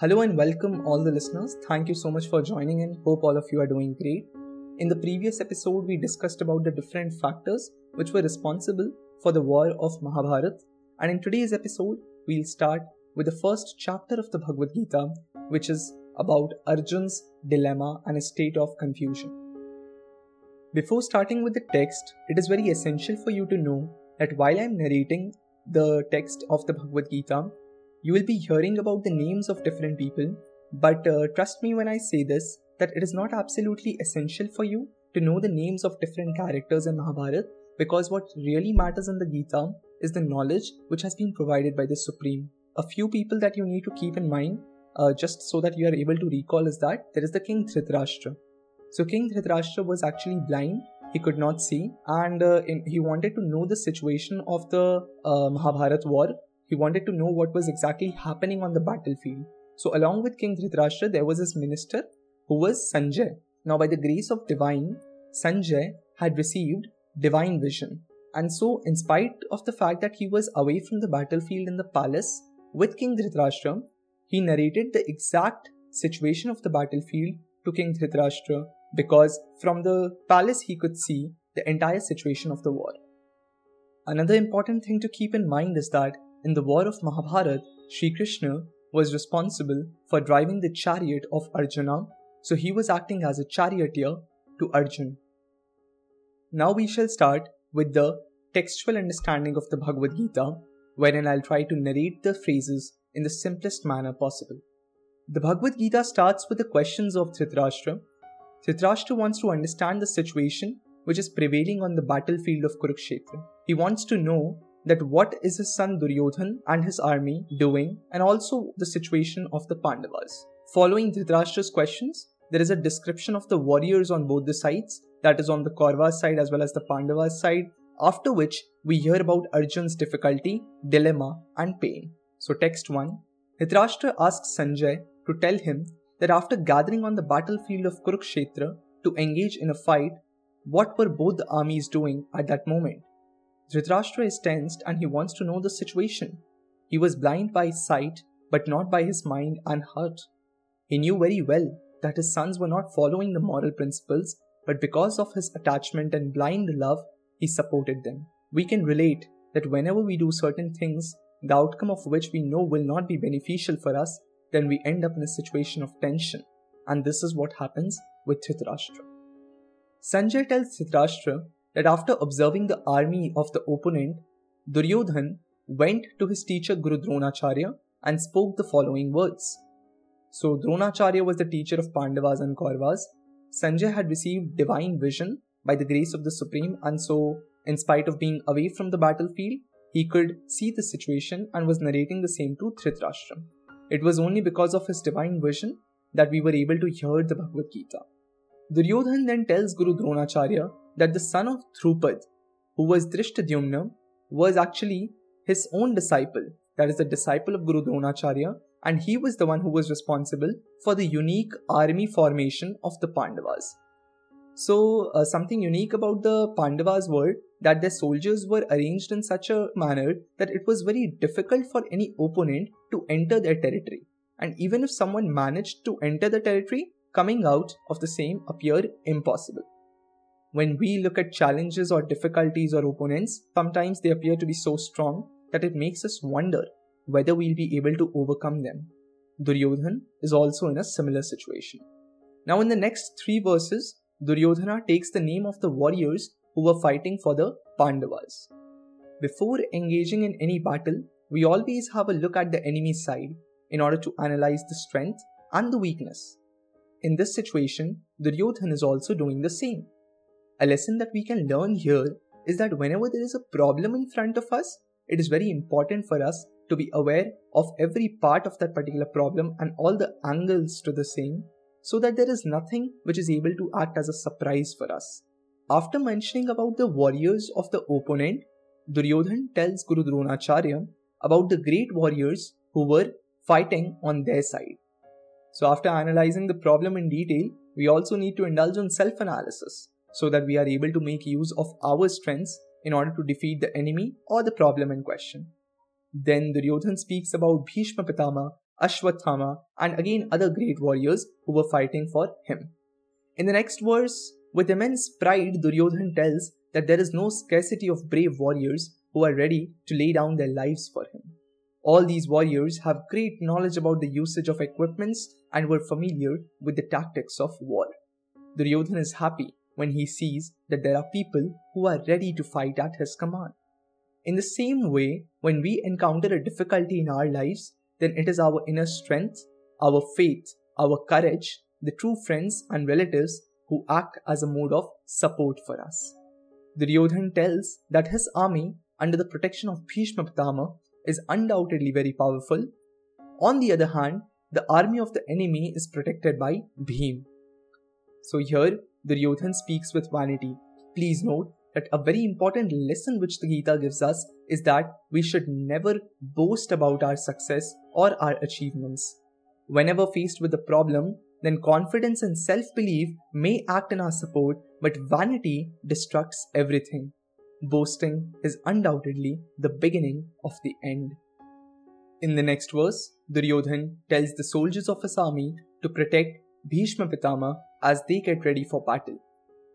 Hello and welcome all the listeners. Thank you so much for joining in. Hope all of you are doing great. In the previous episode, we discussed about the different factors which were responsible for the war of Mahabharat. And in today's episode, we'll start with the first chapter of the Bhagavad Gita, which is about Arjun's dilemma and a state of confusion. Before starting with the text, it is very essential for you to know that while I'm narrating the text of the Bhagavad Gita, you will be hearing about the names of different people, but uh, trust me when I say this that it is not absolutely essential for you to know the names of different characters in Mahabharata because what really matters in the Gita is the knowledge which has been provided by the Supreme. A few people that you need to keep in mind, uh, just so that you are able to recall, is that there is the king Dhritarashtra. So, King Dhritarashtra was actually blind, he could not see, and uh, in, he wanted to know the situation of the uh, Mahabharat war he wanted to know what was exactly happening on the battlefield. So, along with King Dhritarashtra, there was his minister who was Sanjay. Now, by the grace of divine, Sanjay had received divine vision. And so, in spite of the fact that he was away from the battlefield in the palace with King Dhritarashtra, he narrated the exact situation of the battlefield to King Dhritarashtra because from the palace he could see the entire situation of the war. Another important thing to keep in mind is that in the war of Mahabharat, Sri Krishna was responsible for driving the chariot of Arjuna, so he was acting as a charioteer to Arjun. Now we shall start with the textual understanding of the Bhagavad Gita, wherein I'll try to narrate the phrases in the simplest manner possible. The Bhagavad Gita starts with the questions of Dhritarashtra. Dhritarashtra wants to understand the situation which is prevailing on the battlefield of Kurukshetra. He wants to know that what is his son Duryodhan and his army doing, and also the situation of the Pandavas. Following Dhritarashtra's questions, there is a description of the warriors on both the sides, that is on the Kauravas side as well as the Pandavas side, after which we hear about Arjun's difficulty, dilemma, and pain. So, text 1 Dhritarashtra asks Sanjay to tell him that after gathering on the battlefield of Kurukshetra to engage in a fight, what were both the armies doing at that moment? Dhritarashtra is tensed and he wants to know the situation. He was blind by sight, but not by his mind and heart. He knew very well that his sons were not following the moral principles, but because of his attachment and blind love, he supported them. We can relate that whenever we do certain things, the outcome of which we know will not be beneficial for us, then we end up in a situation of tension. And this is what happens with Dhritarashtra. Sanjay tells Dhritarashtra that after observing the army of the opponent, Duryodhan went to his teacher Guru Dronacharya and spoke the following words. So, Dronacharya was the teacher of Pandavas and Kauravas. Sanjay had received divine vision by the grace of the Supreme, and so, in spite of being away from the battlefield, he could see the situation and was narrating the same to Dhritarashtra. It was only because of his divine vision that we were able to hear the Bhagavad Gita. Duryodhan then tells Guru Dronacharya that the son of Drupad, who was Drishtadyumna, was actually his own disciple, that is, the disciple of Guru Dronacharya, and he was the one who was responsible for the unique army formation of the Pandavas. So, uh, something unique about the Pandavas were that their soldiers were arranged in such a manner that it was very difficult for any opponent to enter their territory. And even if someone managed to enter the territory, coming out of the same appeared impossible when we look at challenges or difficulties or opponents, sometimes they appear to be so strong that it makes us wonder whether we'll be able to overcome them. Duryodhan is also in a similar situation. Now, in the next three verses, Duryodhana takes the name of the warriors who were fighting for the Pandavas. Before engaging in any battle, we always have a look at the enemy side in order to analyze the strength and the weakness. In this situation, Duryodhan is also doing the same. A lesson that we can learn here is that whenever there is a problem in front of us, it is very important for us to be aware of every part of that particular problem and all the angles to the same so that there is nothing which is able to act as a surprise for us. After mentioning about the warriors of the opponent, Duryodhan tells Guru Dronacharya about the great warriors who were fighting on their side. So, after analyzing the problem in detail, we also need to indulge in self analysis so that we are able to make use of our strengths in order to defeat the enemy or the problem in question. Then Duryodhan speaks about Bhishma Pitama, Ashwathama, and again other great warriors who were fighting for him. In the next verse, with immense pride, Duryodhan tells that there is no scarcity of brave warriors who are ready to lay down their lives for him. All these warriors have great knowledge about the usage of equipments and were familiar with the tactics of war. Duryodhan is happy when he sees that there are people who are ready to fight at his command. In the same way, when we encounter a difficulty in our lives, then it is our inner strength, our faith, our courage, the true friends and relatives who act as a mode of support for us. Duryodhan tells that his army, under the protection of Bhishma Pitama, is undoubtedly very powerful. On the other hand, the army of the enemy is protected by Bhim. So here, Duryodhan speaks with vanity. Please note that a very important lesson which the Gita gives us is that we should never boast about our success or our achievements. Whenever faced with a problem, then confidence and self belief may act in our support, but vanity destructs everything. Boasting is undoubtedly the beginning of the end. In the next verse, Duryodhan tells the soldiers of his army to protect Bhishma Pitama as they get ready for battle.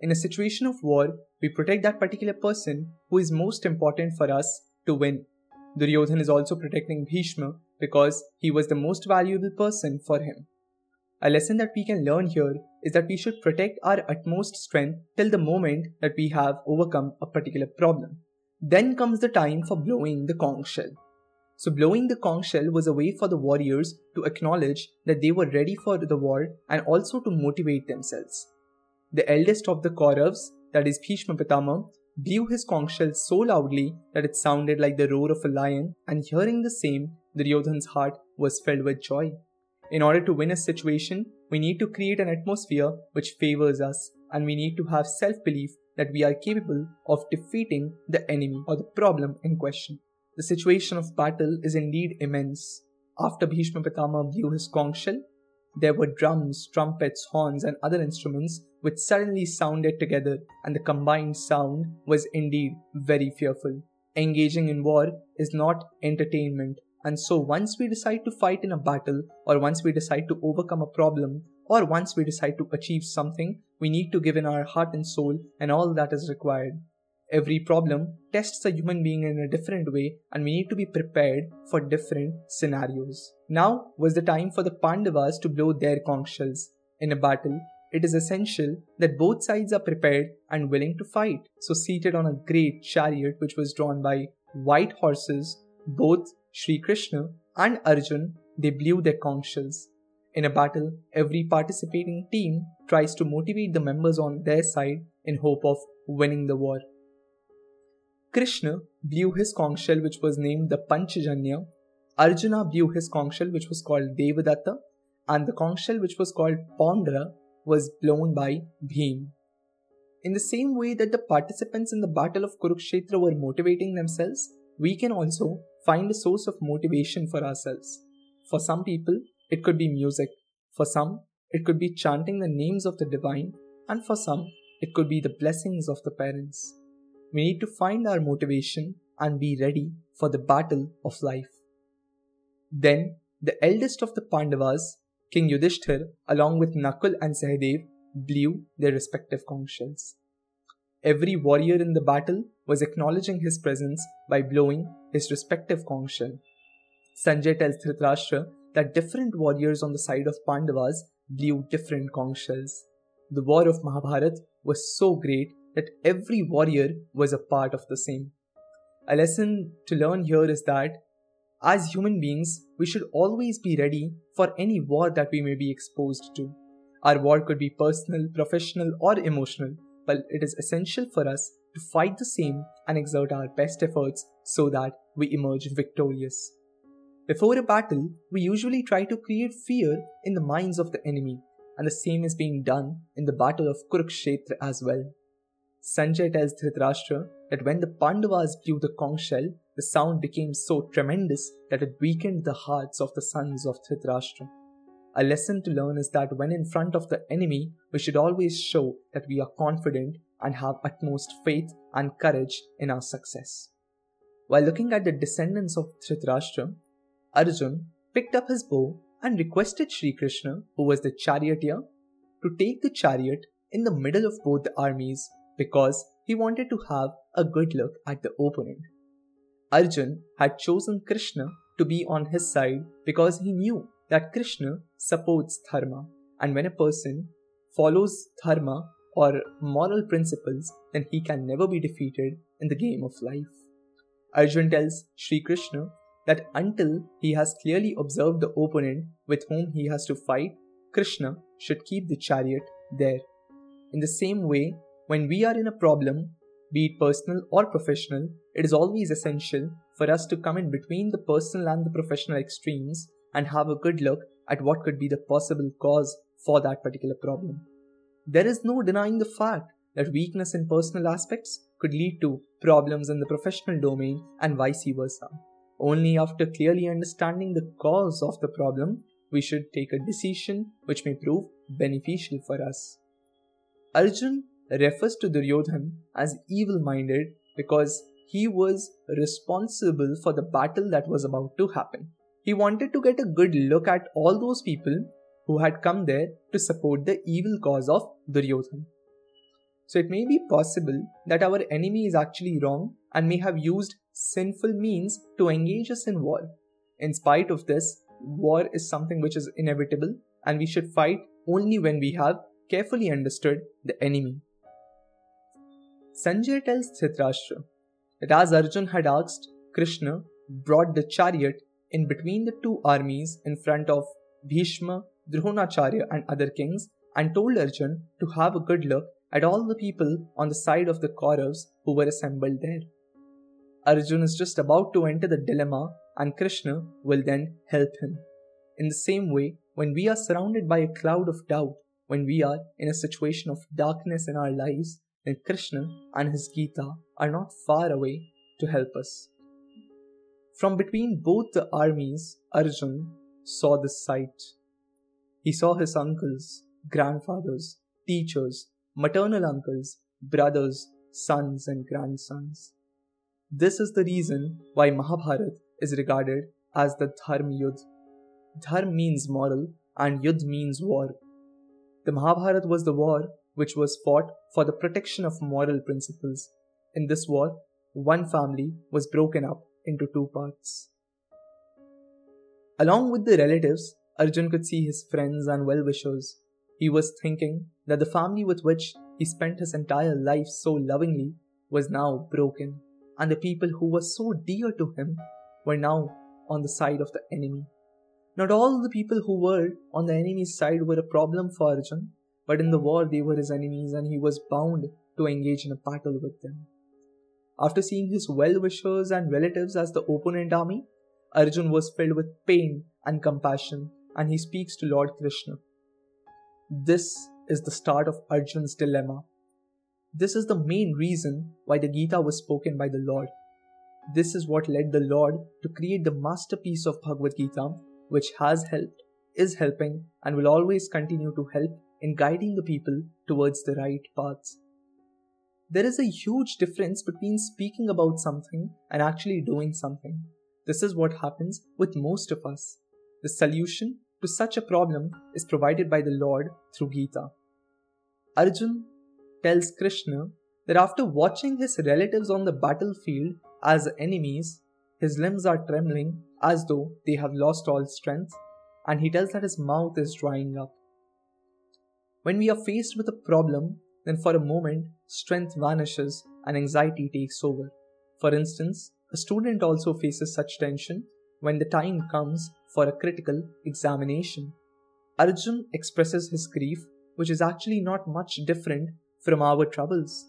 In a situation of war, we protect that particular person who is most important for us to win. Duryodhan is also protecting Bhishma because he was the most valuable person for him. A lesson that we can learn here is that we should protect our utmost strength till the moment that we have overcome a particular problem. Then comes the time for blowing the conch shell. So, blowing the conch shell was a way for the warriors to acknowledge that they were ready for the war and also to motivate themselves. The eldest of the Kauravas, that is Bhishma Pitama, blew his conch shell so loudly that it sounded like the roar of a lion, and hearing the same, Duryodhan's heart was filled with joy. In order to win a situation, we need to create an atmosphere which favors us, and we need to have self belief that we are capable of defeating the enemy or the problem in question. The situation of battle is indeed immense. After Bhishma Pitama blew his conch shell, there were drums, trumpets, horns, and other instruments which suddenly sounded together, and the combined sound was indeed very fearful. Engaging in war is not entertainment, and so, once we decide to fight in a battle, or once we decide to overcome a problem, or once we decide to achieve something, we need to give in our heart and soul and all that is required. Every problem tests a human being in a different way, and we need to be prepared for different scenarios. Now was the time for the Pandavas to blow their conch shells. In a battle, it is essential that both sides are prepared and willing to fight. So, seated on a great chariot which was drawn by white horses, both Sri Krishna and Arjun, they blew their conch shells. In a battle, every participating team tries to motivate the members on their side in hope of winning the war. Krishna blew his conch shell which was named the Panchajanya. Arjuna blew his conch shell which was called Devadatta and the conch shell which was called Paundra was blown by Bhim. In the same way that the participants in the battle of Kurukshetra were motivating themselves, we can also find a source of motivation for ourselves. For some people, it could be music. For some, it could be chanting the names of the divine. And for some, it could be the blessings of the parents. We need to find our motivation and be ready for the battle of life. Then, the eldest of the Pandavas, King Yudhishthir, along with Nakul and Sahadev, blew their respective conch shells. Every warrior in the battle was acknowledging his presence by blowing his respective conch shell. Sanjay tells Dhritarashtra that different warriors on the side of Pandavas blew different conch shells. The war of Mahabharat was so great that every warrior was a part of the same. A lesson to learn here is that as human beings, we should always be ready for any war that we may be exposed to. Our war could be personal, professional, or emotional but it is essential for us to fight the same and exert our best efforts so that we emerge victorious. Before a battle, we usually try to create fear in the minds of the enemy, and the same is being done in the battle of Kurukshetra as well. Sanjay tells Dhritarashtra that when the Pandavas blew the conch shell, the sound became so tremendous that it weakened the hearts of the sons of Dhritarashtra. A lesson to learn is that when in front of the enemy, we should always show that we are confident and have utmost faith and courage in our success. While looking at the descendants of Dhritarashtra, Arjun picked up his bow and requested Sri Krishna, who was the charioteer, to take the chariot in the middle of both the armies because he wanted to have a good look at the opponent. Arjun had chosen Krishna to be on his side because he knew that Krishna supports dharma, and when a person follows dharma or moral principles, then he can never be defeated in the game of life. Arjun tells Sri Krishna that until he has clearly observed the opponent with whom he has to fight, Krishna should keep the chariot there. In the same way, when we are in a problem, be it personal or professional, it is always essential for us to come in between the personal and the professional extremes and have a good look at what could be the possible cause for that particular problem. There is no denying the fact that weakness in personal aspects could lead to problems in the professional domain and vice versa. Only after clearly understanding the cause of the problem, we should take a decision which may prove beneficial for us. Arjun refers to Duryodhan as evil minded because he was responsible for the battle that was about to happen. He wanted to get a good look at all those people who had come there to support the evil cause of Duryodhan. So it may be possible that our enemy is actually wrong and may have used sinful means to engage us in war. In spite of this, war is something which is inevitable and we should fight only when we have carefully understood the enemy. Sanjay tells Dhritarashtra that as Arjun had asked, Krishna brought the chariot in between the two armies in front of Bhishma, Dronacharya, and other kings and told Arjun to have a good look at all the people on the side of the Kauravas who were assembled there. Arjun is just about to enter the dilemma and Krishna will then help him. In the same way, when we are surrounded by a cloud of doubt, when we are in a situation of darkness in our lives, Krishna and his Gita are not far away to help us. From between both the armies, Arjun saw this sight. He saw his uncles, grandfathers, teachers, maternal uncles, brothers, sons, and grandsons. This is the reason why Mahabharat is regarded as the Dharma Yudh. Dharma means moral and Yudh means war. The Mahabharat was the war which was fought for the protection of moral principles. In this war, one family was broken up into two parts. Along with the relatives, Arjun could see his friends and well wishers. He was thinking that the family with which he spent his entire life so lovingly was now broken, and the people who were so dear to him were now on the side of the enemy. Not all the people who were on the enemy's side were a problem for Arjun, but in the war they were his enemies and he was bound to engage in a battle with them. After seeing his well wishers and relatives as the opponent army, Arjun was filled with pain and compassion and he speaks to Lord Krishna. This is the start of Arjun's dilemma. This is the main reason why the Gita was spoken by the Lord. This is what led the Lord to create the masterpiece of Bhagavad Gita, which has helped, is helping, and will always continue to help in guiding the people towards the right paths. There is a huge difference between speaking about something and actually doing something. This is what happens with most of us. The solution to such a problem is provided by the Lord through Gita. Arjun tells Krishna that after watching his relatives on the battlefield as enemies, his limbs are trembling as though they have lost all strength, and he tells that his mouth is drying up. When we are faced with a problem, then for a moment strength vanishes and anxiety takes over. For instance, a student also faces such tension when the time comes for a critical examination. Arjun expresses his grief, which is actually not much different from our troubles.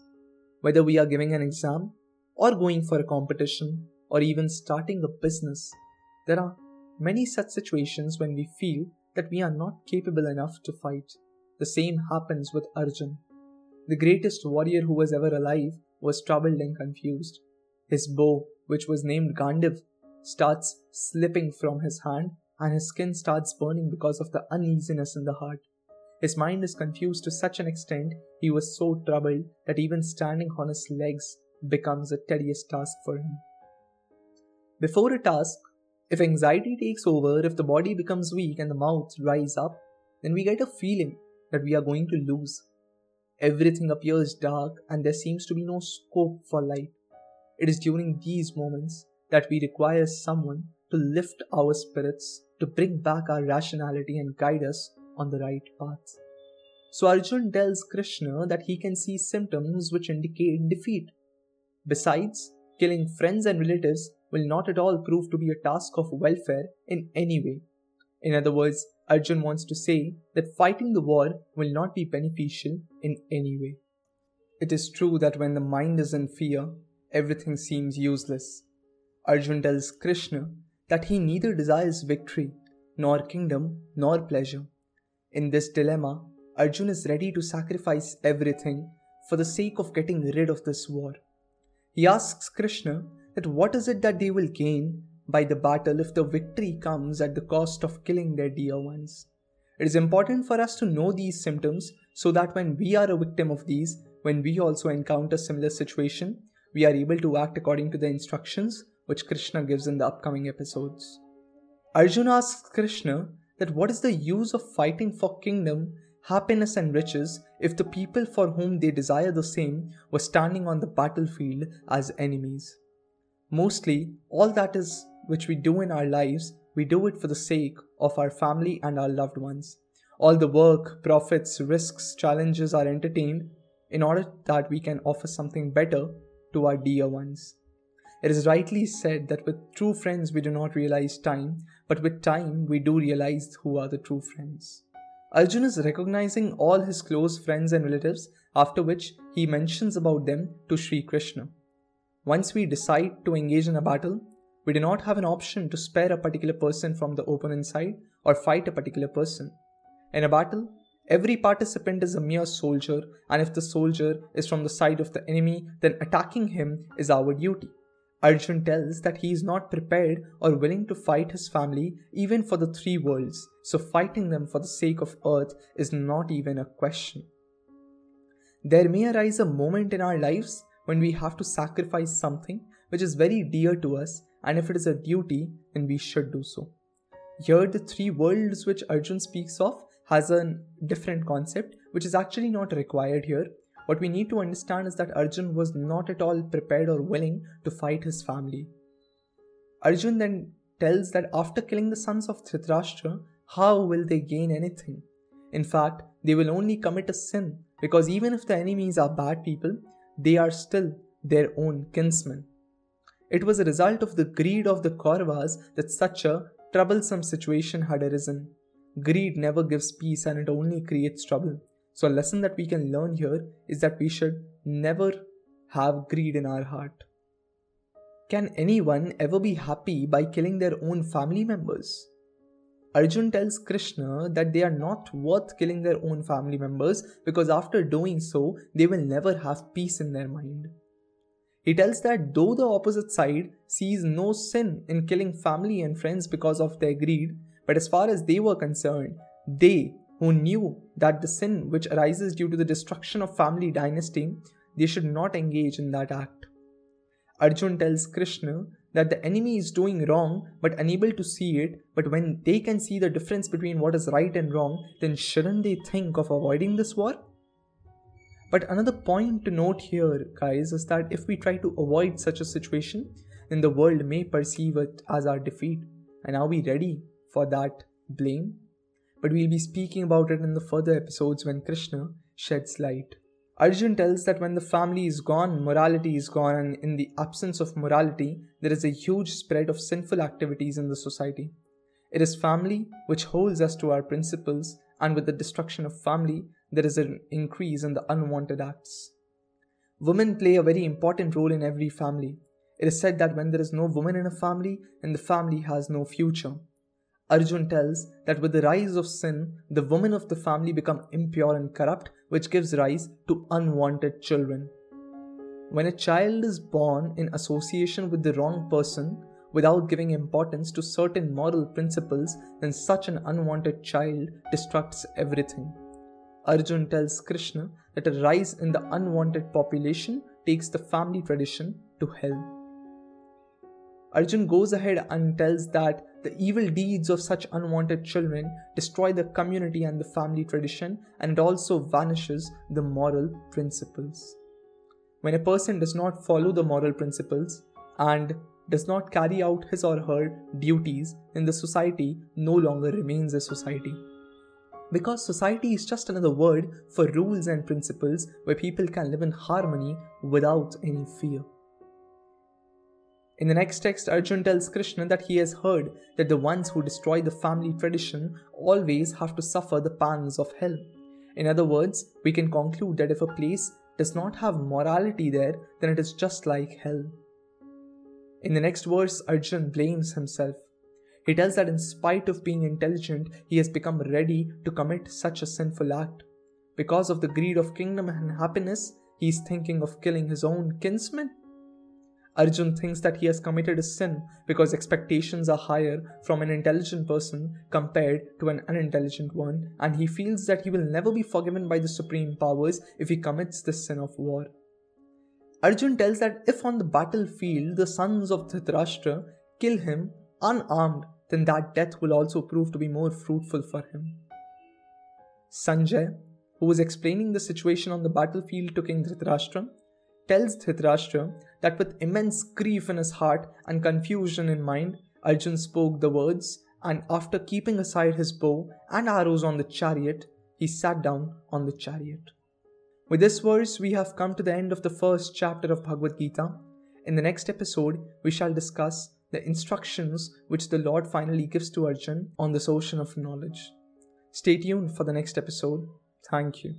Whether we are giving an exam, or going for a competition, or even starting a business, there are many such situations when we feel that we are not capable enough to fight. The same happens with Arjun. The greatest warrior who was ever alive was troubled and confused. His bow, which was named Gandiv, starts slipping from his hand and his skin starts burning because of the uneasiness in the heart. His mind is confused to such an extent he was so troubled that even standing on his legs becomes a tedious task for him. Before a task, If anxiety takes over, if the body becomes weak and the mouth dries up, then we get a feeling that we are going to lose. Everything appears dark and there seems to be no scope for light. It is during these moments that we require someone to lift our spirits, to bring back our rationality and guide us on the right path. So Arjun tells Krishna that he can see symptoms which indicate defeat. Besides, killing friends and relatives will not at all prove to be a task of welfare in any way. In other words, Arjun wants to say that fighting the war will not be beneficial in any way. It is true that when the mind is in fear, everything seems useless. Arjun tells Krishna that he neither desires victory, nor kingdom, nor pleasure. In this dilemma, Arjun is ready to sacrifice everything for the sake of getting rid of this war. He asks Krishna that what is it that they will gain by the battle if the victory comes at the cost of killing their dear ones. It is important for us to know these symptoms so that when we are a victim of these, when we also encounter similar situation, we are able to act according to the instructions which Krishna gives in the upcoming episodes. Arjuna asks Krishna that what is the use of fighting for kingdom, happiness, and riches if the people for whom they desire the same were standing on the battlefield as enemies? Mostly, all that is which we do in our lives, we do it for the sake of our family and our loved ones. All the work, profits, risks, challenges are entertained in order that we can offer something better to our dear ones. It is rightly said that with true friends we do not realize time, but with time we do realize who are the true friends. Arjun is recognizing all his close friends and relatives, after which he mentions about them to Sri Krishna. Once we decide to engage in a battle, we do not have an option to spare a particular person from the opponent side or fight a particular person. In a battle, every participant is a mere soldier, and if the soldier is from the side of the enemy, then attacking him is our duty. Arjun tells that he is not prepared or willing to fight his family even for the three worlds, so fighting them for the sake of earth is not even a question. There may arise a moment in our lives when we have to sacrifice something which is very dear to us, and if it is a duty, then we should do so. Here, the three worlds which Arjun speaks of has a different concept, which is actually not required here. What we need to understand is that Arjun was not at all prepared or willing to fight his family. Arjun then tells that after killing the sons of Dhritarashtra, how will they gain anything? In fact, they will only commit a sin because even if the enemies are bad people, they are still their own kinsmen. It was a result of the greed of the Kauravas that such a troublesome situation had arisen. Greed never gives peace and it only creates trouble. So, a lesson that we can learn here is that we should never have greed in our heart. Can anyone ever be happy by killing their own family members? Arjun tells Krishna that they are not worth killing their own family members because after doing so, they will never have peace in their mind. He tells that though the opposite side sees no sin in killing family and friends because of their greed, but as far as they were concerned, they who knew that the sin which arises due to the destruction of family dynasty, they should not engage in that act. Arjun tells Krishna that the enemy is doing wrong but unable to see it, but when they can see the difference between what is right and wrong, then shouldn't they think of avoiding this war? But another point to note here, guys, is that if we try to avoid such a situation, then the world may perceive it as our defeat. And are we ready for that blame? But we'll be speaking about it in the further episodes when Krishna sheds light. Arjun tells that when the family is gone, morality is gone, and in the absence of morality, there is a huge spread of sinful activities in the society. It is family which holds us to our principles, and with the destruction of family, there is an increase in the unwanted acts. Women play a very important role in every family. It is said that when there is no woman in a family, then the family has no future. Arjun tells that with the rise of sin, the women of the family become impure and corrupt, which gives rise to unwanted children. When a child is born in association with the wrong person, without giving importance to certain moral principles, then such an unwanted child destructs everything. Arjun tells Krishna that a rise in the unwanted population takes the family tradition to hell. Arjun goes ahead and tells that the evil deeds of such unwanted children destroy the community and the family tradition, and it also vanishes the moral principles. When a person does not follow the moral principles and does not carry out his or her duties, then the society no longer remains a society. Because society is just another word for rules and principles where people can live in harmony without any fear. In the next text, Arjun tells Krishna that he has heard that the ones who destroy the family tradition always have to suffer the pangs of hell. In other words, we can conclude that if a place does not have morality there, then it is just like hell. In the next verse, Arjun blames himself. He tells that in spite of being intelligent, he has become ready to commit such a sinful act. Because of the greed of kingdom and happiness, he is thinking of killing his own kinsman Arjun thinks that he has committed a sin because expectations are higher from an intelligent person compared to an unintelligent one, and he feels that he will never be forgiven by the supreme powers if he commits the sin of war. Arjun tells that if on the battlefield the sons of Dhritarashtra kill him unarmed, then that death will also prove to be more fruitful for him. Sanjay, who was explaining the situation on the battlefield to King Dhritarashtra, tells Dhritarashtra that with immense grief in his heart and confusion in mind, Arjun spoke the words, and after keeping aside his bow and arrows on the chariot, he sat down on the chariot. With this verse, we have come to the end of the first chapter of Bhagavad Gita. In the next episode, we shall discuss the instructions which the Lord finally gives to Arjun on this ocean of knowledge. Stay tuned for the next episode. Thank you.